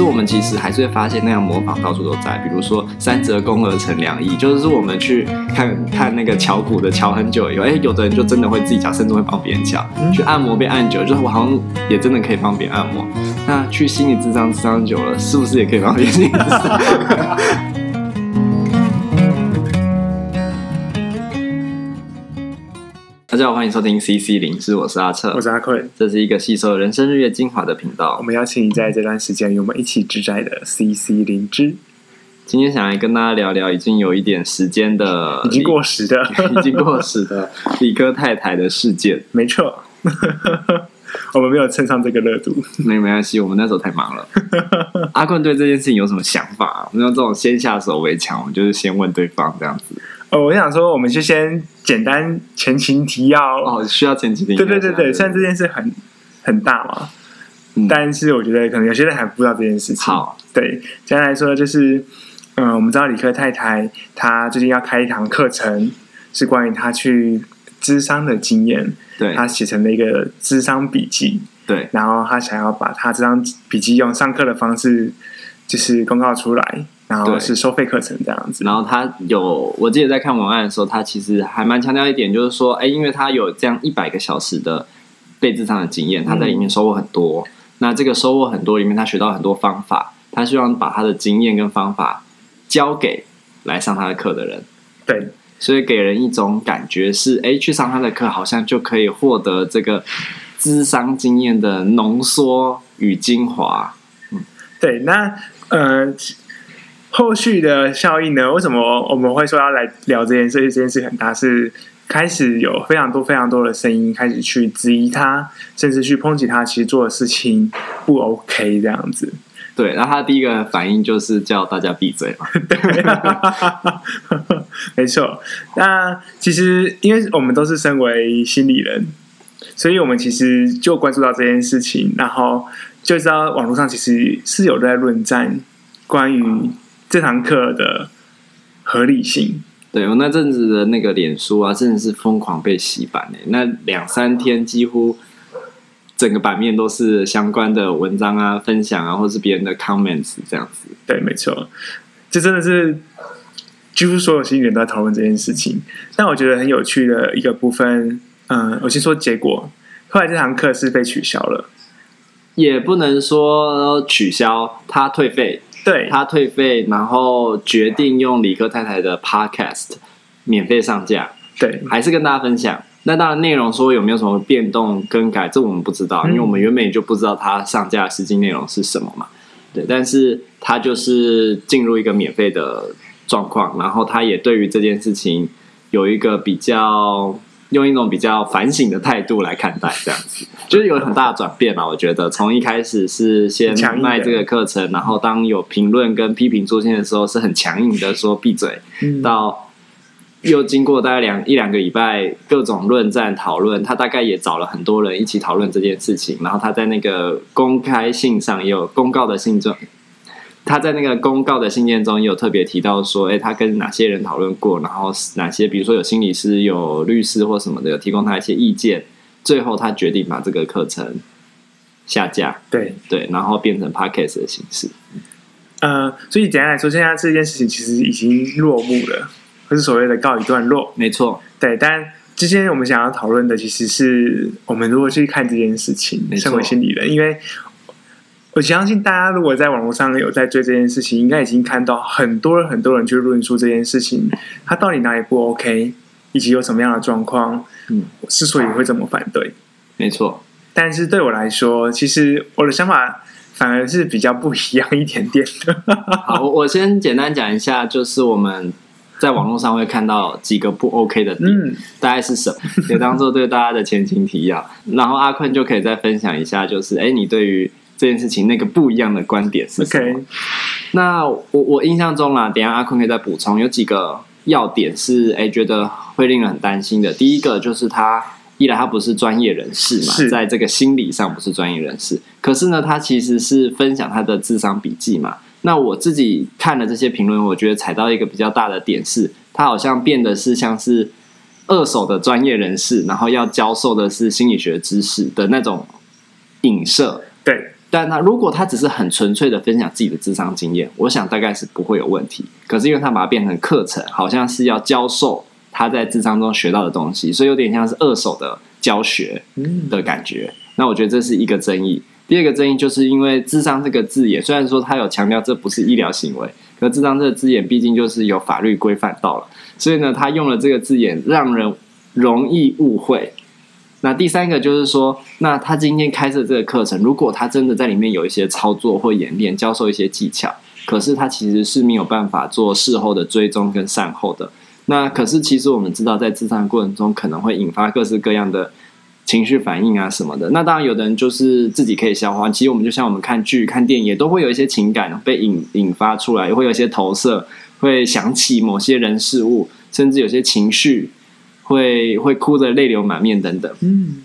是我们其实还是会发现那样模仿到处都在，比如说三折肱而成两翼，就是我们去看看那个敲鼓的敲很久以后，哎，有的人就真的会自己敲，甚至会帮别人敲。去按摩被按久了，就是我好像也真的可以帮别人按摩。那去心理智商智商久了，是不是也可以帮别人 家好，欢迎收听 CC 零知，我是阿彻，我是阿坤，这是一个吸收人生日月精华的频道。我们邀请你在这段时间与我们一起自在的 CC 灵知。今天想来跟大家聊聊已经有一点时间的，已经过时的，已经过时的理科太太的事件。没错，我们没有蹭上这个热度，没没关系，我们那时候太忙了。阿坤对这件事情有什么想法？我们用这种先下手为强，我们就是先问对方这样子。哦，我想说，我们就先简单前情提要哦，需要前情提要。对对对对，虽然这件事很很大嘛，嗯，但是我觉得可能有些人还不知道这件事情。好，对，简单来说就是，嗯，我们知道理科太太她最近要开一堂课程，是关于她去智商的经验。对，她写成了一个智商笔记。对，然后她想要把她这张笔记用上课的方式，就是公告出来。然后是收费课程这样子。然后他有，我记得在看文案的时候，他其实还蛮强调一点，就是说，哎，因为他有这样一百个小时的被智商的经验，他在里面收获很多。嗯、那这个收获很多里面，他学到很多方法，他希望把他的经验跟方法教给来上他的课的人。对，所以给人一种感觉是，哎，去上他的课好像就可以获得这个智商经验的浓缩与精华。嗯，对，那呃。后续的效应呢？为什么我们会说要来聊这件事？这件事很大，是开始有非常多、非常多的声音开始去质疑他，甚至去抨击他，其实做的事情不 OK 这样子。对，然后他第一个反应就是叫大家闭嘴嘛。对，没错。那其实，因为我们都是身为心理人，所以我们其实就关注到这件事情，然后就知道网络上其实是有在论战关于。这堂课的合理性，对，我那阵子的那个脸书啊，真的是疯狂被洗版诶，那两三天几乎整个版面都是相关的文章啊、分享啊，或是别人的 comments 这样子。对，没错，这真的是几乎所有心理人都在讨论这件事情。但我觉得很有趣的一个部分，嗯，我先说结果，后来这堂课是被取消了，也不能说取消，他退费。对，他退费，然后决定用理科太太的 podcast 免费上架。对，还是跟大家分享。那当然，内容说有没有什么变动更改，这我们不知道，嗯、因为我们原本也就不知道他上架的实际内容是什么嘛。对，但是他就是进入一个免费的状况，然后他也对于这件事情有一个比较。用一种比较反省的态度来看待，这样子就是有很大的转变嘛。我觉得从一开始是先卖这个课程，然后当有评论跟批评出现的时候，是很强硬的说闭嘴，到又经过大概两一两个礼拜各种论战讨论，他大概也找了很多人一起讨论这件事情，然后他在那个公开信上也有公告的信中。他在那个公告的信件中也有特别提到说，哎，他跟哪些人讨论过，然后哪些，比如说有心理师、有律师或什么的，有提供他一些意见。最后他决定把这个课程下架，对对，然后变成 podcast 的形式。呃，所以简单来说，现在这件事情其实已经落幕了，就是所谓的告一段落。没错，对。但之前我们想要讨论的，其实是我们如何去看这件事情，身为心理人，因为。我相信大家如果在网络上有在追这件事情，应该已经看到很多很多人去论述这件事情，他到底哪里不 OK，以及有什么样的状况，嗯，之所以会这么反对，没错。但是对我来说，其实我的想法反而是比较不一样一点点的。好，我先简单讲一下，就是我们在网络上会看到几个不 OK 的点，嗯，大概是什么，也当做对大家的前情提要。然后阿坤就可以再分享一下，就是哎，你对于。这件事情那个不一样的观点是什么？Okay. 那我我印象中啦，等下阿坤可以再补充，有几个要点是哎觉得会令人很担心的。第一个就是他一来他不是专业人士嘛，在这个心理上不是专业人士，可是呢他其实是分享他的智商笔记嘛。那我自己看了这些评论，我觉得踩到一个比较大的点是，他好像变得是像是二手的专业人士，然后要教授的是心理学知识的那种影射。对。但他如果他只是很纯粹的分享自己的智商经验，我想大概是不会有问题。可是因为他把它变成课程，好像是要教授他在智商中学到的东西，所以有点像是二手的教学的感觉。那我觉得这是一个争议。第二个争议就是因为“智商”这个字眼，虽然说他有强调这不是医疗行为，可“智商”这个字眼毕竟就是有法律规范到了，所以呢，他用了这个字眼，让人容易误会。那第三个就是说，那他今天开设这个课程，如果他真的在里面有一些操作或演练，教授一些技巧，可是他其实是没有办法做事后的追踪跟善后的。那可是其实我们知道，在咨商过程中可能会引发各式各样的情绪反应啊什么的。那当然，有的人就是自己可以消化。其实我们就像我们看剧、看电影，也都会有一些情感被引引发出来，会有一些投射，会想起某些人事物，甚至有些情绪。会会哭得泪流满面等等。嗯，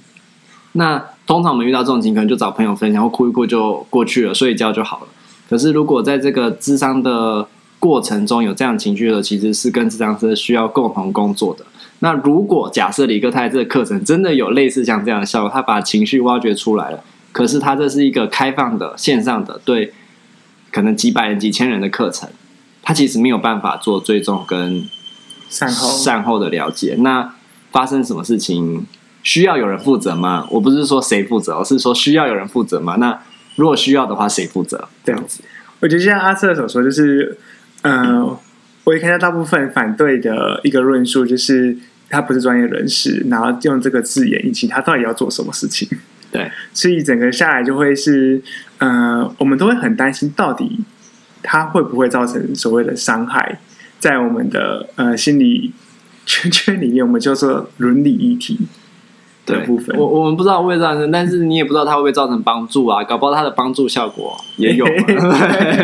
那通常我们遇到这种情况，就找朋友分享，或哭一哭就过去了，睡一觉就好了。可是如果在这个智商的过程中有这样情绪的，其实是跟智商师需要共同工作的。那如果假设李克泰这个课程真的有类似像这样的效果，他把情绪挖掘出来了，可是他这是一个开放的线上的，对可能几百人、几千人的课程，他其实没有办法做追踪跟。善后善后的了解，那发生什么事情需要有人负责吗？我不是说谁负责，我是说需要有人负责吗？那如果需要的话，谁负责？这样子，我觉得像阿瑟所说，就是，呃，我也看到大部分反对的一个论述，就是他不是专业人士，然后用这个字眼，以及他到底要做什么事情？对，所以整个下来就会是，呃，我们都会很担心，到底他会不会造成所谓的伤害？在我们的呃心理圈圈里面，我们叫做伦理议题的部分。我我们不知道会不会造成，但是你也不知道它会不会造成帮助啊？搞不好它的帮助效果也有。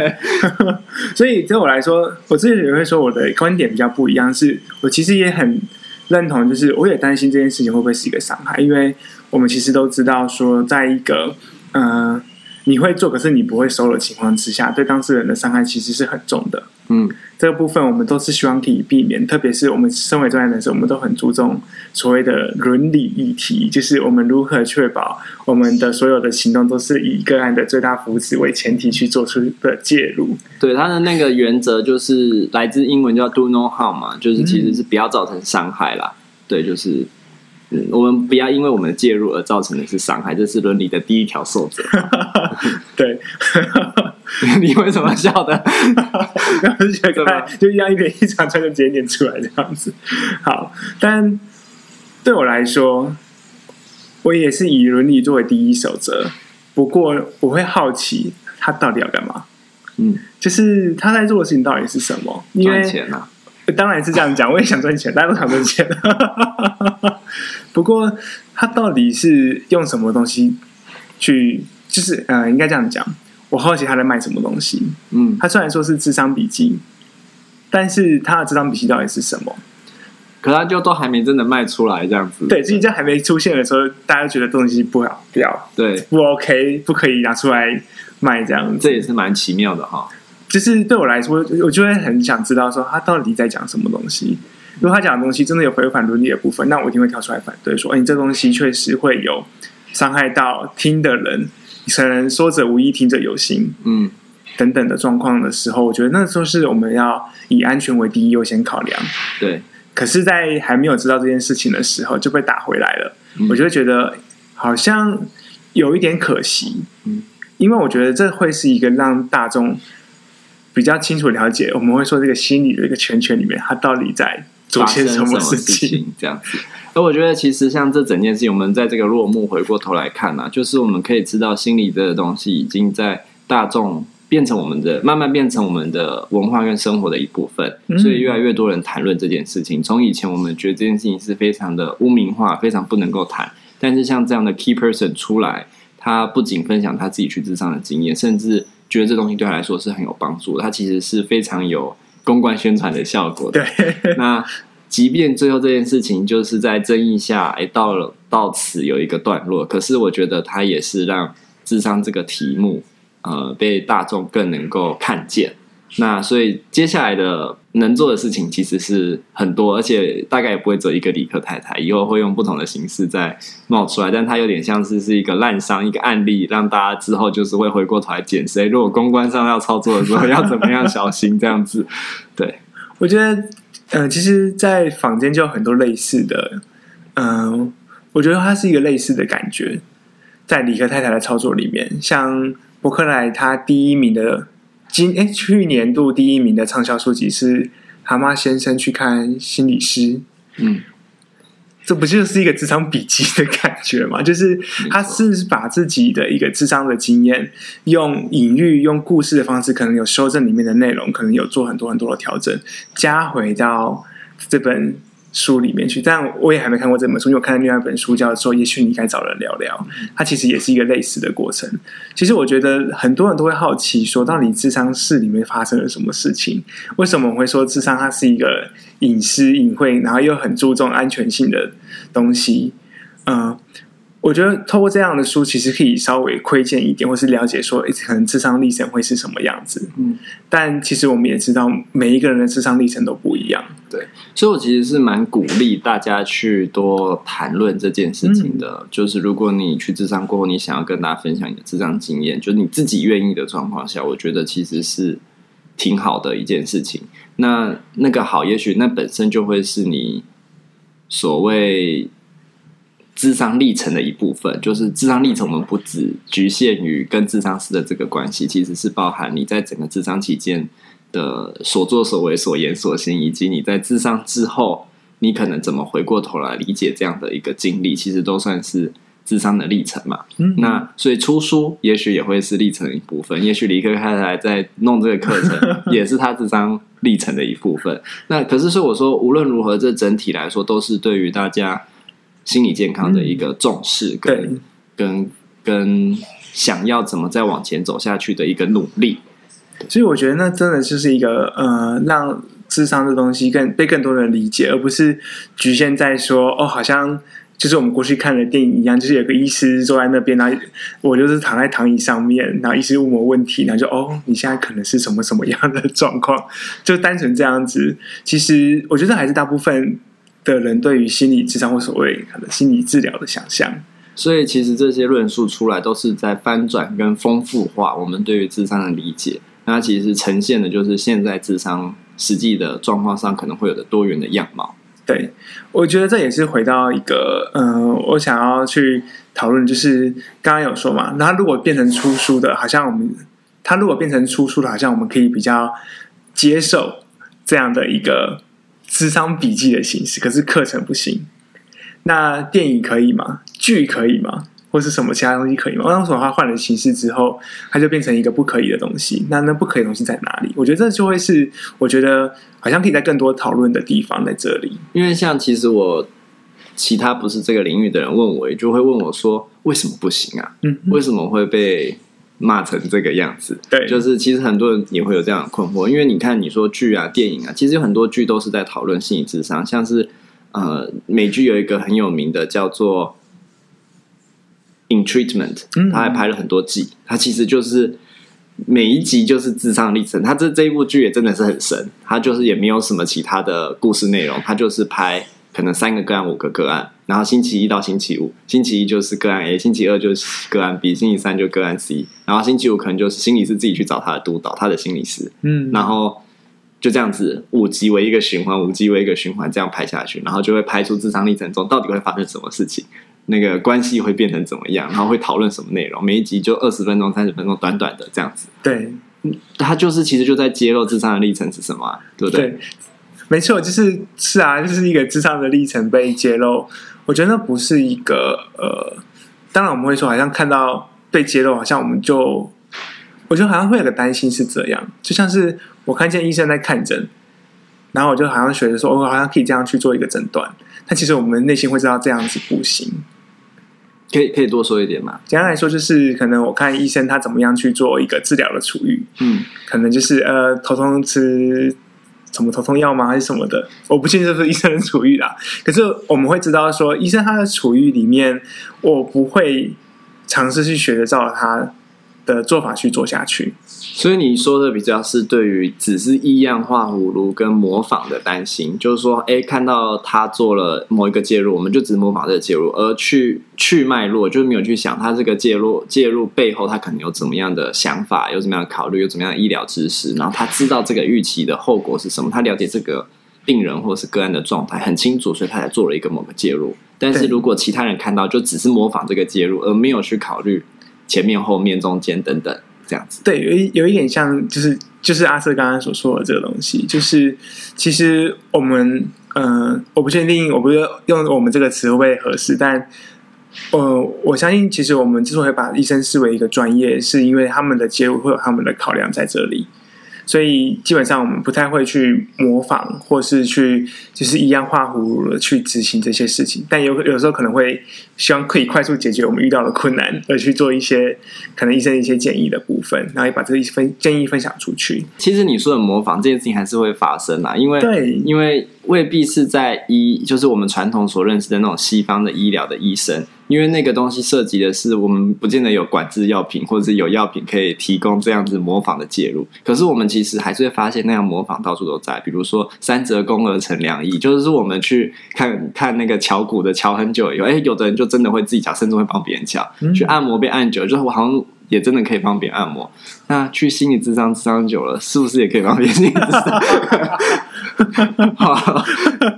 所以对我来说，我之前也会说我的观点比较不一样，是我其实也很认同，就是我也担心这件事情会不会是一个伤害，因为我们其实都知道说，在一个呃你会做，可是你不会收的情况之下，对当事人的伤害其实是很重的。嗯。这个部分我们都是希望可以避免，特别是我们身为专业人士，我们都很注重所谓的伦理议题，就是我们如何确保我们的所有的行动都是以个案的最大福祉为前提去做出的介入。对，他的那个原则就是来自英文叫 “do no harm” 嘛，就是其实是不要造成伤害啦。嗯、对，就是。嗯，我们不要因为我们的介入而造成的是伤害，这是伦理的第一条守则。对，你为什么笑的？我是觉得就一样一点一长串就直接念出来这样子。好，但对我来说，我也是以伦理作为第一守则。不过，我会好奇他到底要干嘛？嗯，就是他在做的事情到底是什么？赚钱啊。当然是这样讲，我也想赚钱，大家都想赚钱。不过，他到底是用什么东西去？就是呃，应该这样讲。我好奇他在卖什么东西。嗯，他虽然说是智商笔记，但是他的智商笔记到底是什么？可他就都还没真的卖出来，这样子。对，自己在还没出现的时候，大家觉得东西不好，不要，对，不 OK，不可以拿出来卖，这样子。这也是蛮奇妙的哈。就是对我来说，我就会很想知道说他到底在讲什么东西。如果他讲的东西真的有违反伦理的部分，那我一定会跳出来反对，说：“哎，你这东西确实会有伤害到听的人，可能说者无意，听者有心，嗯，等等的状况的时候，我觉得那时候是我们要以安全为第一优先考量。对，可是，在还没有知道这件事情的时候就被打回来了，嗯，我就会觉得好像有一点可惜，嗯，因为我觉得这会是一个让大众。比较清楚了解，我们会说这个心理的一个圈圈里面，它到底在做些什么事情？这样子。而我觉得，其实像这整件事情，我们在这个落幕回过头来看呢、啊，就是我们可以知道，心理这个东西已经在大众变成我们的，慢慢变成我们的文化跟生活的一部分。所以，越来越多人谈论这件事情。从以前，我们觉得这件事情是非常的污名化，非常不能够谈。但是，像这样的 key person 出来，他不仅分享他自己去咨商的经验，甚至。觉得这东西对他来说是很有帮助的，它其实是非常有公关宣传的效果的。对，那即便最后这件事情就是在争议下，哎，到了到此有一个段落，可是我觉得它也是让智商这个题目，呃，被大众更能够看见，那所以接下来的能做的事情其实是很多，而且大概也不会只有一个理科太太，以后会用不同的形式再冒出来。但它有点像是是一个烂伤，一个案例，让大家之后就是会回过头来检视。如果公关上要操作的时候，要怎么样小心这样子？对，我觉得，呃，其实，在坊间就有很多类似的，嗯、我觉得它是一个类似的感觉，在理科太太的操作里面，像伯克莱他第一名的。今哎，去年度第一名的畅销书籍是《蛤蟆先生去看心理师》。嗯，这不就是一个职场笔记的感觉吗？就是他是把自己的一个智商的经验，用隐喻、用故事的方式，可能有修正里面的内容，可能有做很多很多的调整，加回到这本。书里面去，但我也还没看过这本书，因为我看到另外一本书叫做《也许你该找人聊聊》，它其实也是一个类似的过程。其实我觉得很多人都会好奇，说到底智商室里面发生了什么事情？为什么我会说智商它是一个隐私隐晦，然后又很注重安全性的东西？嗯。我觉得透过这样的书，其实可以稍微窥见一点，或是了解说，可能智商历程会是什么样子。嗯，但其实我们也知道，每一个人的智商历程都不一样。对，所以我其实是蛮鼓励大家去多谈论这件事情的。嗯、就是如果你去智商过后，你想要跟大家分享你的智商经验，就是你自己愿意的状况下，我觉得其实是挺好的一件事情。那那个好，也许那本身就会是你所谓。智商历程的一部分，就是智商历程，我们不只局限于跟智商师的这个关系，其实是包含你在整个智商期间的所作所为、所言所行，以及你在智商之后，你可能怎么回过头来理解这样的一个经历，其实都算是智商的历程嘛。嗯，那所以出书也许也会是历程的一部分，也许理科太太在弄这个课程，也是他智商历程的一部分。那可是说，我说无论如何，这整体来说都是对于大家。心理健康的一个重视跟，跟、嗯、跟跟想要怎么再往前走下去的一个努力，所以我觉得那真的就是一个呃，让智商这东西更被更多人理解，而不是局限在说哦，好像就是我们过去看的电影一样，就是有个医师坐在那边，然后我就是躺在躺椅上面，然后医师问我问题，然后就哦，你现在可能是什么什么样的状况，就单纯这样子。其实我觉得还是大部分。的人对于心理智商或所谓可能心理治疗的想象，所以其实这些论述出来都是在翻转跟丰富化我们对于智商的理解。那其实呈现的就是现在智商实际的状况上可能会有的多元的样貌。对，我觉得这也是回到一个嗯、呃，我想要去讨论，就是刚刚有说嘛，那如果变成出书的，好像我们他如果变成出书的，好像我们可以比较接受这样的一个。咨商笔记的形式，可是课程不行。那电影可以吗？剧可以吗？或是什么其他东西可以吗？当时它换了形式之后，它就变成一个不可以的东西。那那不可以的东西在哪里？我觉得这就会是我觉得好像可以在更多讨论的地方在这里。因为像其实我其他不是这个领域的人问我，就会问我说：为什么不行啊？嗯，为什么会被？骂成这个样子，对，就是其实很多人也会有这样的困惑，因为你看，你说剧啊、电影啊，其实有很多剧都是在讨论心理智商，像是呃，美剧有一个很有名的叫做《In Treatment》，他还拍了很多季，他其实就是每一集就是智商历程，他这这一部剧也真的是很神，他就是也没有什么其他的故事内容，他就是拍。可能三个个案，五个个案，然后星期一到星期五，星期一就是个案 A，星期二就是个案 B，星期三就个案 C，然后星期五可能就是心理师自己去找他的督导，他的心理师，嗯，然后就这样子五集为一个循环，五集为一个循环，这样拍下去，然后就会拍出智商历程中到底会发生什么事情，那个关系会变成怎么样，然后会讨论什么内容，每一集就二十分钟、三十分钟，短短的这样子，对，他就是其实就在揭露智商的历程是什么啊，对不对？对没错，就是是啊，就是一个智商的历程被揭露。我觉得那不是一个呃，当然我们会说，好像看到被揭露，好像我们就，我觉得好像会有个担心是这样，就像是我看见医生在看诊，然后我就好像觉得说，我好像可以这样去做一个诊断，但其实我们内心会知道这样子不行。可以可以多说一点吗？简单来说，就是可能我看医生他怎么样去做一个治疗的处遇，嗯，可能就是呃，头痛吃。什么头痛药吗？还是什么的？我不确定这是医生的处遇啦。可是我们会知道说，医生他的处遇里面，我不会尝试去学着照他的做法去做下去。所以你说的比较是对于只是异样化葫芦跟模仿的担心，就是说，哎，看到他做了某一个介入，我们就只模仿这个介入，而去去脉络，就是没有去想他这个介入介入背后他可能有怎么样的想法，有怎么样的考虑，有怎么样的医疗知识，然后他知道这个预期的后果是什么，他了解这个病人或是个案的状态很清楚，所以他才做了一个某个介入。但是如果其他人看到就只是模仿这个介入，而没有去考虑前面、后面、中间等等。这样子，对，有一有一点像，就是就是阿瑟刚刚所说的这个东西，就是其实我们，嗯、呃，我不确定，我不是用我们这个词会不会合适，但，呃，我相信，其实我们之所以把医生视为一个专业，是因为他们的介入会有他们的考量在这里。所以基本上我们不太会去模仿，或是去就是一样画葫芦的去执行这些事情。但有有时候可能会希望可以快速解决我们遇到的困难，而去做一些可能医生一些建议的部分，然后也把这一分建议分享出去。其实你说的模仿这件事情还是会发生啦，因为对，因为未必是在医，就是我们传统所认识的那种西方的医疗的医生。因为那个东西涉及的是，我们不见得有管制药品，或者是有药品可以提供这样子模仿的介入。可是我们其实还是会发现，那样模仿到处都在。比如说“三折肱而成良医”，就是我们去看看那个敲鼓的敲很久以后，哎，有的人就真的会自己敲，甚至会帮别人敲。嗯、去按摩被按久，就是我好像。也真的可以帮别人按摩。那去心理智商智商久了，是不是也可以帮别人心理咨商？好，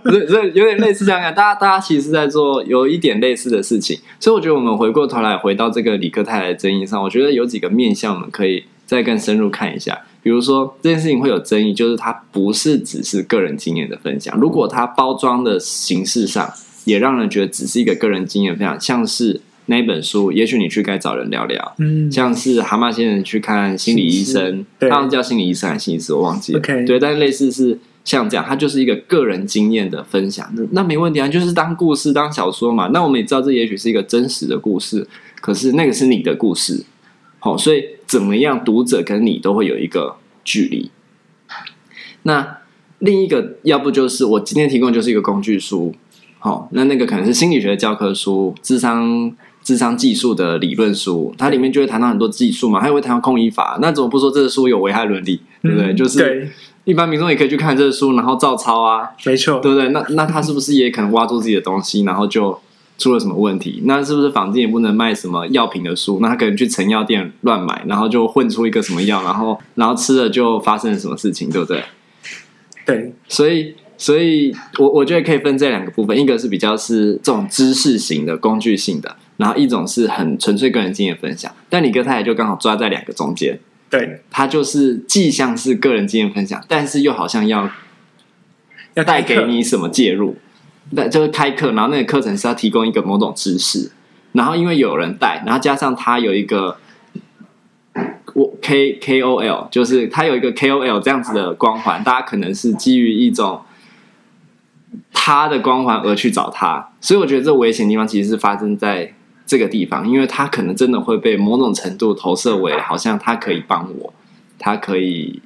所以所以有点类似这样讲，大家大家其实是在做有一点类似的事情。所以我觉得我们回过头来回到这个理科太太的争议上，我觉得有几个面向我们可以再更深入看一下。比如说这件事情会有争议，就是它不是只是个人经验的分享，如果它包装的形式上也让人觉得只是一个个人经验分享，像是。那一本书，也许你去该找人聊聊。嗯，像是蛤蟆先生去看心理医生，他好像叫心理医生还是心理师，我忘记了。Okay. 对，但类似是像这样，他就是一个个人经验的分享。那那没问题啊，就是当故事、当小说嘛。那我们也知道，这也许是一个真实的故事，可是那个是你的故事。好，所以怎么样，读者跟你都会有一个距离。那另一个，要不就是我今天提供就是一个工具书。好，那那个可能是心理学的教科书，智商。咨商技术的理论书，它里面就会谈到很多技术嘛，还会谈到控医法。那怎么不说这个书有危害伦理，对不对？嗯、就是一般民众也可以去看这个书，然后照抄啊，没错，对不对？那那他是不是也可能挖住自己的东西，然后就出了什么问题？那是不是坊间也不能卖什么药品的书？那他可能去成药店乱买，然后就混出一个什么药，然后然后吃了就发生了什么事情，对不对？对，所以所以我我觉得可以分这两个部分，一个是比较是这种知识型的工具性的。然后一种是很纯粹个人经验分享，但你跟他也就刚好抓在两个中间。对，他就是既像是个人经验分享，但是又好像要要带给你什么介入，那就是开课，然后那个课程是要提供一个某种知识，然后因为有人带，然后加上他有一个我 K K O L，就是他有一个 K O L 这样子的光环，大家可能是基于一种。他的光环而去找他，所以我觉得这危险的地方其实是发生在这个地方，因为他可能真的会被某种程度投射为好像他可以帮我，他可以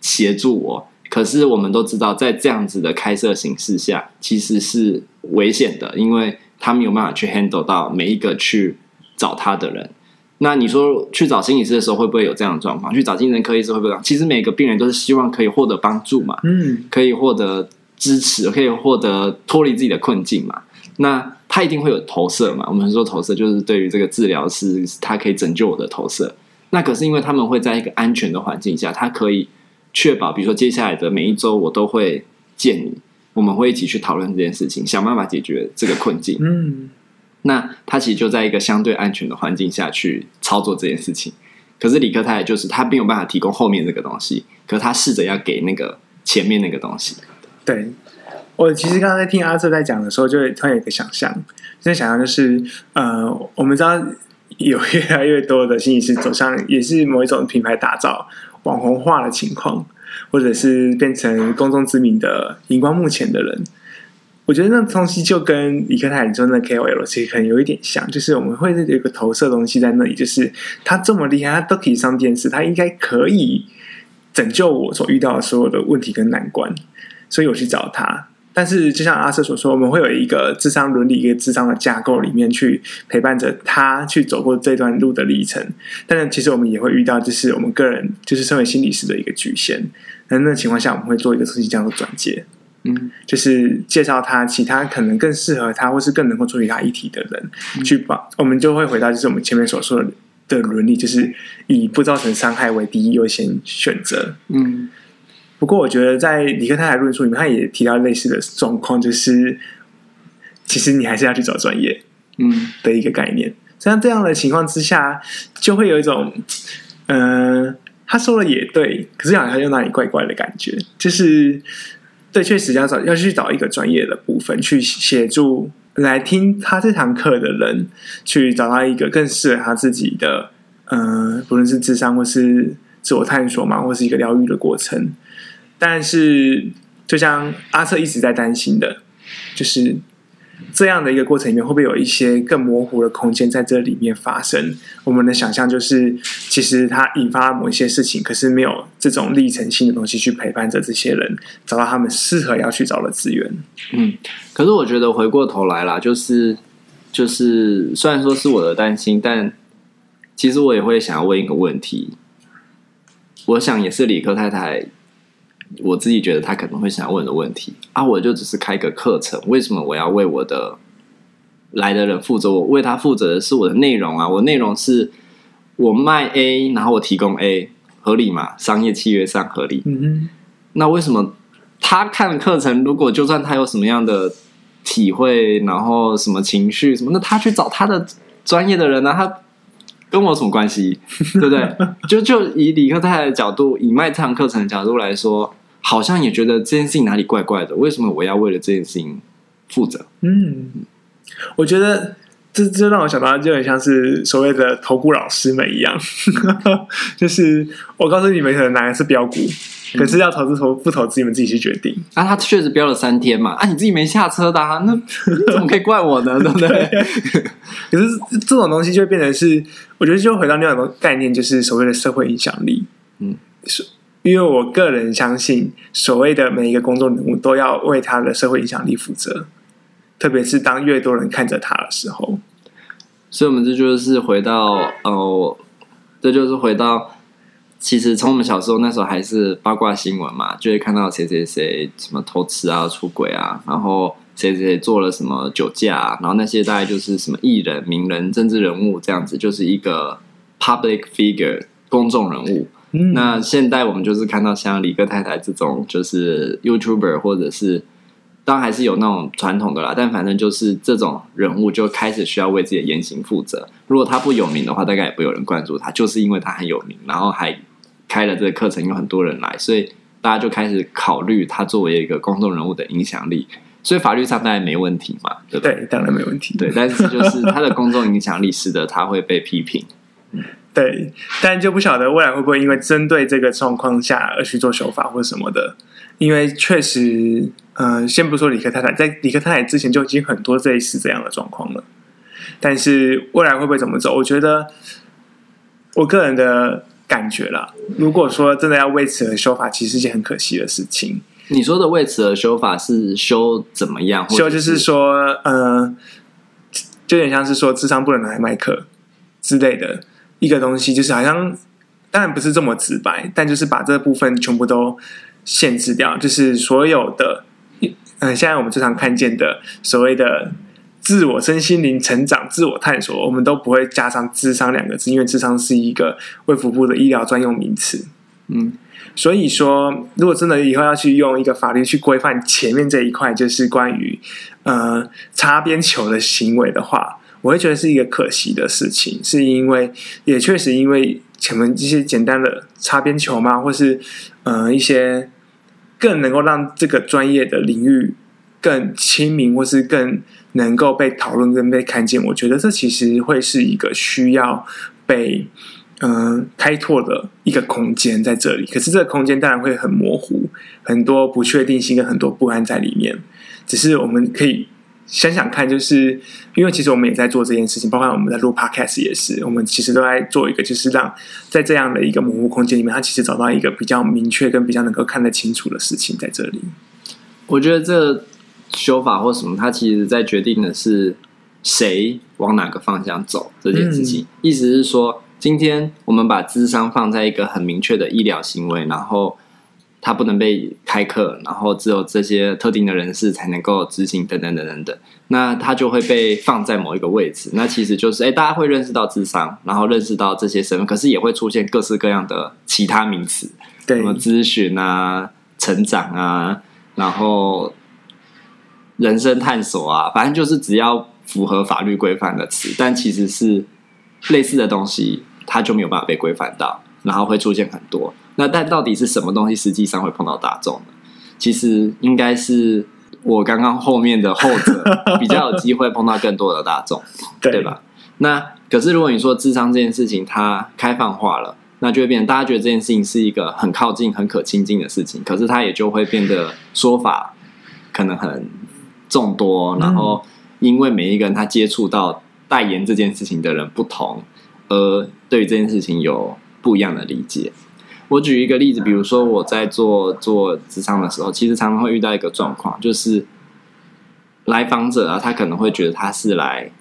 协助我。可是我们都知道，在这样子的开设形式下，其实是危险的，因为他没有办法去 handle 到每一个去找他的人。那你说去找心理师的时候会不会有这样的状况？去找精神科医师会不会？其实每个病人都是希望可以获得帮助嘛，嗯，可以获得。支持可以获得脱离自己的困境嘛？那他一定会有投射嘛？我们说投射就是对于这个治疗师，他可以拯救我的投射。那可是因为他们会在一个安全的环境下，他可以确保，比如说接下来的每一周我都会见你，我们会一起去讨论这件事情，想办法解决这个困境。嗯，那他其实就在一个相对安全的环境下去操作这件事情。可是理科太太就是他没有办法提供后面这个东西，可是他试着要给那个前面那个东西。对，我其实刚刚在听阿瑟在讲的时候，就会突然有一个想象，这个想象就是，呃，我们知道有越来越多的心理师走向也是某一种品牌打造、网红化的情况，或者是变成公众知名的荧光幕前的人。我觉得那东西就跟理科太太说的 KOL 其实可能有一点像，就是我们会有一个投射东西在那里，就是他这么厉害，他都可以上电视，他应该可以拯救我所遇到的所有的问题跟难关。所以我去找他，但是就像阿瑟所说，我们会有一个智商伦理、一个智商的架构里面去陪伴着他去走过这段路的历程。但是其实我们也会遇到，就是我们个人就是身为心理师的一个局限。那那情况下，我们会做一个东西叫做转介，嗯，就是介绍他其他可能更适合他或是更能够处理他议题的人、嗯、去帮。我们就会回到就是我们前面所说的的伦理，就是以不造成伤害为第一优先选择。嗯。不过，我觉得在理科太太论述里面，他也提到类似的状况，就是其实你还是要去找专业，嗯，的一个概念。像这样的情况之下，就会有一种，嗯、呃，他说了也对，可是好像又哪里怪怪的感觉。就是对，确实要找要去找一个专业的部分去协助来听他这堂课的人，去找到一个更适合他自己的，嗯、呃，不论是智商或是自我探索嘛，或是一个疗愈的过程。但是，就像阿瑟一直在担心的，就是这样的一个过程里面，会不会有一些更模糊的空间在这里面发生？我们的想象就是，其实它引发某一些事情，可是没有这种历程性的东西去陪伴着这些人，找到他们适合要去找的资源。嗯，可是我觉得回过头来啦，就是就是，虽然说是我的担心，但其实我也会想要问一个问题，我想也是理科太太。我自己觉得他可能会想问的问题啊，我就只是开个课程，为什么我要为我的来的人负责？我为他负责的是我的内容啊，我内容是我卖 A，然后我提供 A，合理嘛？商业契约上合理。嗯哼。那为什么他看课程，如果就算他有什么样的体会，然后什么情绪什么，那他去找他的专业的人呢？他跟我有什么关系？对不对？就就以理科太太的角度，以卖这堂课程的角度来说。好像也觉得这件事情哪里怪怪的，为什么我要为了这件事情负责？嗯，我觉得这这让我想到，就很像是所谓的投顾老师们一样，就是我告诉你们，可能哪个是标股，嗯、可是要投资投不投资，你们自己去决定。啊，他确实标了三天嘛，啊，你自己没下车的，啊，那 怎么可以怪我呢？对不 对？可是这种东西就会变成是，我觉得就回到另外一个概念，就是所谓的社会影响力。嗯，是。因为我个人相信，所谓的每一个公众人物都要为他的社会影响力负责，特别是当越多人看着他的时候。所以，我们这就是回到哦，这就是回到，其实从我们小时候那时候还是八卦新闻嘛，就会看到谁谁谁什么偷吃啊、出轨啊，然后谁谁谁做了什么酒驾啊，然后那些大概就是什么艺人、名人、政治人物这样子，就是一个 public figure 公众人物。嗯、那现在我们就是看到像李哥太太这种，就是 YouTuber 或者是，当然还是有那种传统的啦，但反正就是这种人物就开始需要为自己的言行负责。如果他不有名的话，大概也不有人关注他，就是因为他很有名，然后还开了这个课程，有很多人来，所以大家就开始考虑他作为一个公众人物的影响力。所以法律上当然没问题嘛，对不对？对，当然没问题。对，但是就是他的公众影响力使得他会被批评。嗯对，但就不晓得未来会不会因为针对这个状况下而去做修法或什么的，因为确实，嗯、呃，先不说理科太太，在理科太太之前就已经很多类似这样的状况了。但是未来会不会怎么走？我觉得我个人的感觉啦，如果说真的要为此而修法，其实是一件很可惜的事情。你说的为此而修法是修怎么样？修就是说，嗯、呃，就有点像是说智商不能拿来卖课之类的。一个东西就是好像，当然不是这么直白，但就是把这部分全部都限制掉，就是所有的，嗯、呃，现在我们最常看见的所谓的自我身心灵成长、自我探索，我们都不会加上“智商”两个字，因为“智商”是一个卫福部的医疗专用名词。嗯，所以说，如果真的以后要去用一个法律去规范前面这一块，就是关于呃擦边球的行为的话。我会觉得是一个可惜的事情，是因为也确实因为前面这些简单的擦边球嘛，或是呃一些更能够让这个专业的领域更亲民，或是更能够被讨论跟被看见。我觉得这其实会是一个需要被嗯、开拓的一个空间在这里。可是这个空间当然会很模糊，很多不确定性跟很多不安在里面。只是我们可以。想想看，就是因为其实我们也在做这件事情，包括我们在录 Podcast 也是，我们其实都在做一个，就是让在这样的一个模糊空间里面，他其实找到一个比较明确跟比较能够看得清楚的事情在这里。我觉得这修法或什么，它其实在决定的是谁往哪个方向走这件事情。嗯、意思是说，今天我们把智商放在一个很明确的医疗行为，然后。它不能被开课，然后只有这些特定的人士才能够执行，等等等等等。那它就会被放在某一个位置。那其实就是，哎，大家会认识到智商，然后认识到这些身份，可是也会出现各式各样的其他名词，对，什么咨询啊、成长啊，然后人生探索啊，反正就是只要符合法律规范的词，但其实是类似的东西，它就没有办法被规范到，然后会出现很多。那但到底是什么东西实际上会碰到大众呢？其实应该是我刚刚后面的后者 比较有机会碰到更多的大众，对，对吧？那可是如果你说智商这件事情它开放化了，那就会变成大家觉得这件事情是一个很靠近、很可亲近的事情，可是它也就会变得说法可能很众多，然后因为每一个人他接触到代言这件事情的人不同，而对于这件事情有不一样的理解。我举一个例子，比如说我在做做咨商的时候，其实常常会遇到一个状况，就是来访者啊，他可能会觉得他是来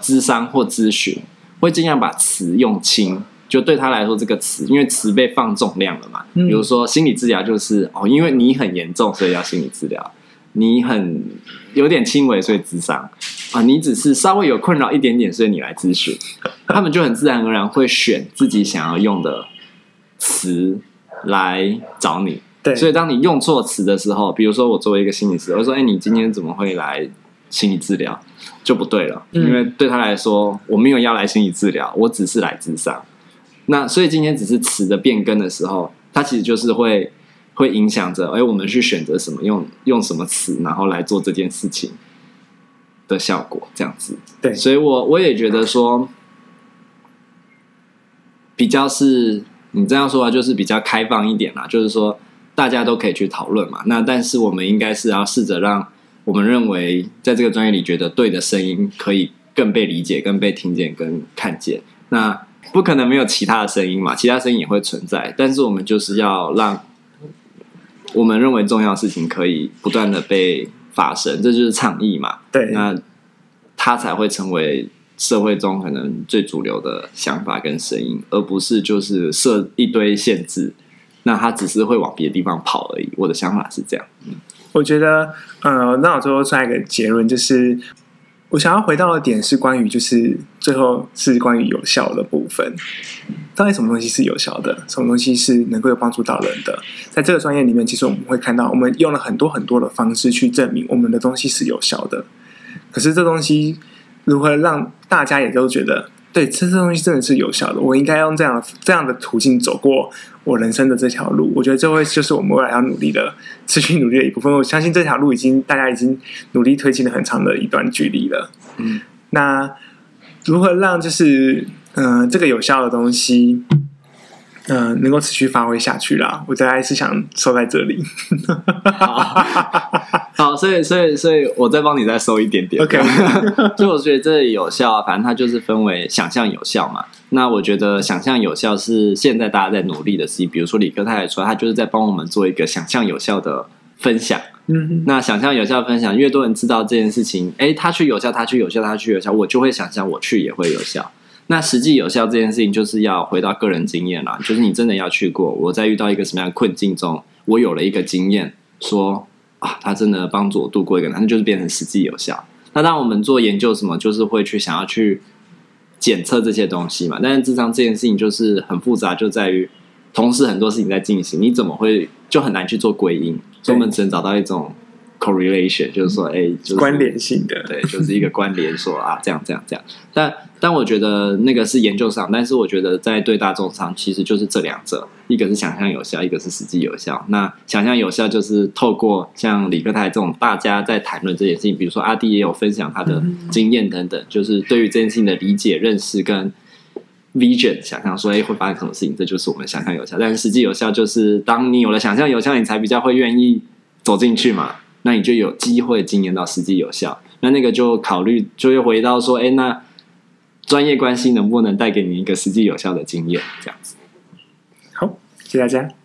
咨商或咨询，会尽量把词用轻，就对他来说这个词，因为词被放重量了嘛。比如说心理治疗就是哦，因为你很严重，所以要心理治疗；你很有点轻微，所以咨商啊；你只是稍微有困扰一点点，所以你来咨询。他们就很自然而然会选自己想要用的。词来找你，对，所以当你用错词的时候，比如说我作为一个心理师，我说：“哎，你今天怎么会来心理治疗？”就不对了，嗯，因为对他来说，我没有要来心理治疗，我只是来自商。那所以今天只是词的变更的时候，它其实就是会会影响着，哎，我们去选择什么用用什么词，然后来做这件事情的效果，这样子。对，所以我我也觉得说，比较是。你这样说啊，就是比较开放一点啦，就是说大家都可以去讨论嘛。那但是我们应该是要试着让我们认为在这个专业里觉得对的声音，可以更被理解、更被听见、更看见。那不可能没有其他的声音嘛，其他声音也会存在。但是我们就是要让我们认为重要的事情可以不断的被发生，这就是倡议嘛。对，那它才会成为。社会中可能最主流的想法跟声音，而不是就是设一堆限制，那他只是会往别的地方跑而已。我的想法是这样。我觉得，呃，那我最后出来一个结论，就是我想要回到的点是关于，就是最后是关于有效的部分。到底什么东西是有效的？什么东西是能够有帮助到人的？在这个专业里面，其实我们会看到，我们用了很多很多的方式去证明我们的东西是有效的。可是这东西。如何让大家也都觉得，对，这这东西真的是有效的？我应该用这样这样的途径走过我人生的这条路。我觉得这会就是我们未来要努力的、持续努力的一部分。我相信这条路已经大家已经努力推进了很长的一段距离了。嗯，那如何让就是嗯、呃、这个有效的东西？嗯、呃，能够持续发挥下去啦。我大概是想说在这里。好，所以，所以，所以我再帮你再收一点点。OK，所以我觉得这有效啊，反正它就是分为想象有效嘛。那我觉得想象有效是现在大家在努力的事情。比如说理科太太说，他就是在帮我们做一个想象有效的分享。嗯哼，那想象有效分享，越多人知道这件事情，哎，他去有效，他去有效，他去有效，我就会想象我去也会有效。那实际有效这件事情，就是要回到个人经验啦。就是你真的要去过，我在遇到一个什么样的困境中，我有了一个经验，说啊，他真的帮助我度过一个难，那就是变成实际有效。那当我们做研究什么，就是会去想要去检测这些东西嘛。但是智商这件事情就是很复杂，就在于同时很多事情在进行，你怎么会就很难去做归因？所以我们只能找到一种。Correlation 就是说，哎、欸，就是关联性的，对，就是一个关联，说啊，这样，这样，这样。但但我觉得那个是研究上，但是我觉得在对大众上，其实就是这两者，一个是想象有效，一个是实际有效。那想象有效就是透过像理科太太这种大家在谈论这件事情，比如说阿弟也有分享他的经验等等，就是对于这件事情的理解、认识跟 vision，想象说，哎、欸，会发生什么事情，这就是我们想象有效。但是实际有效就是当你有了想象有效，你才比较会愿意走进去嘛。那你就有机会经验到实际有效，那那个就考虑，就又回到说，哎，那专业关系能不能带给你一个实际有效的经验？这样子。好，谢谢大家。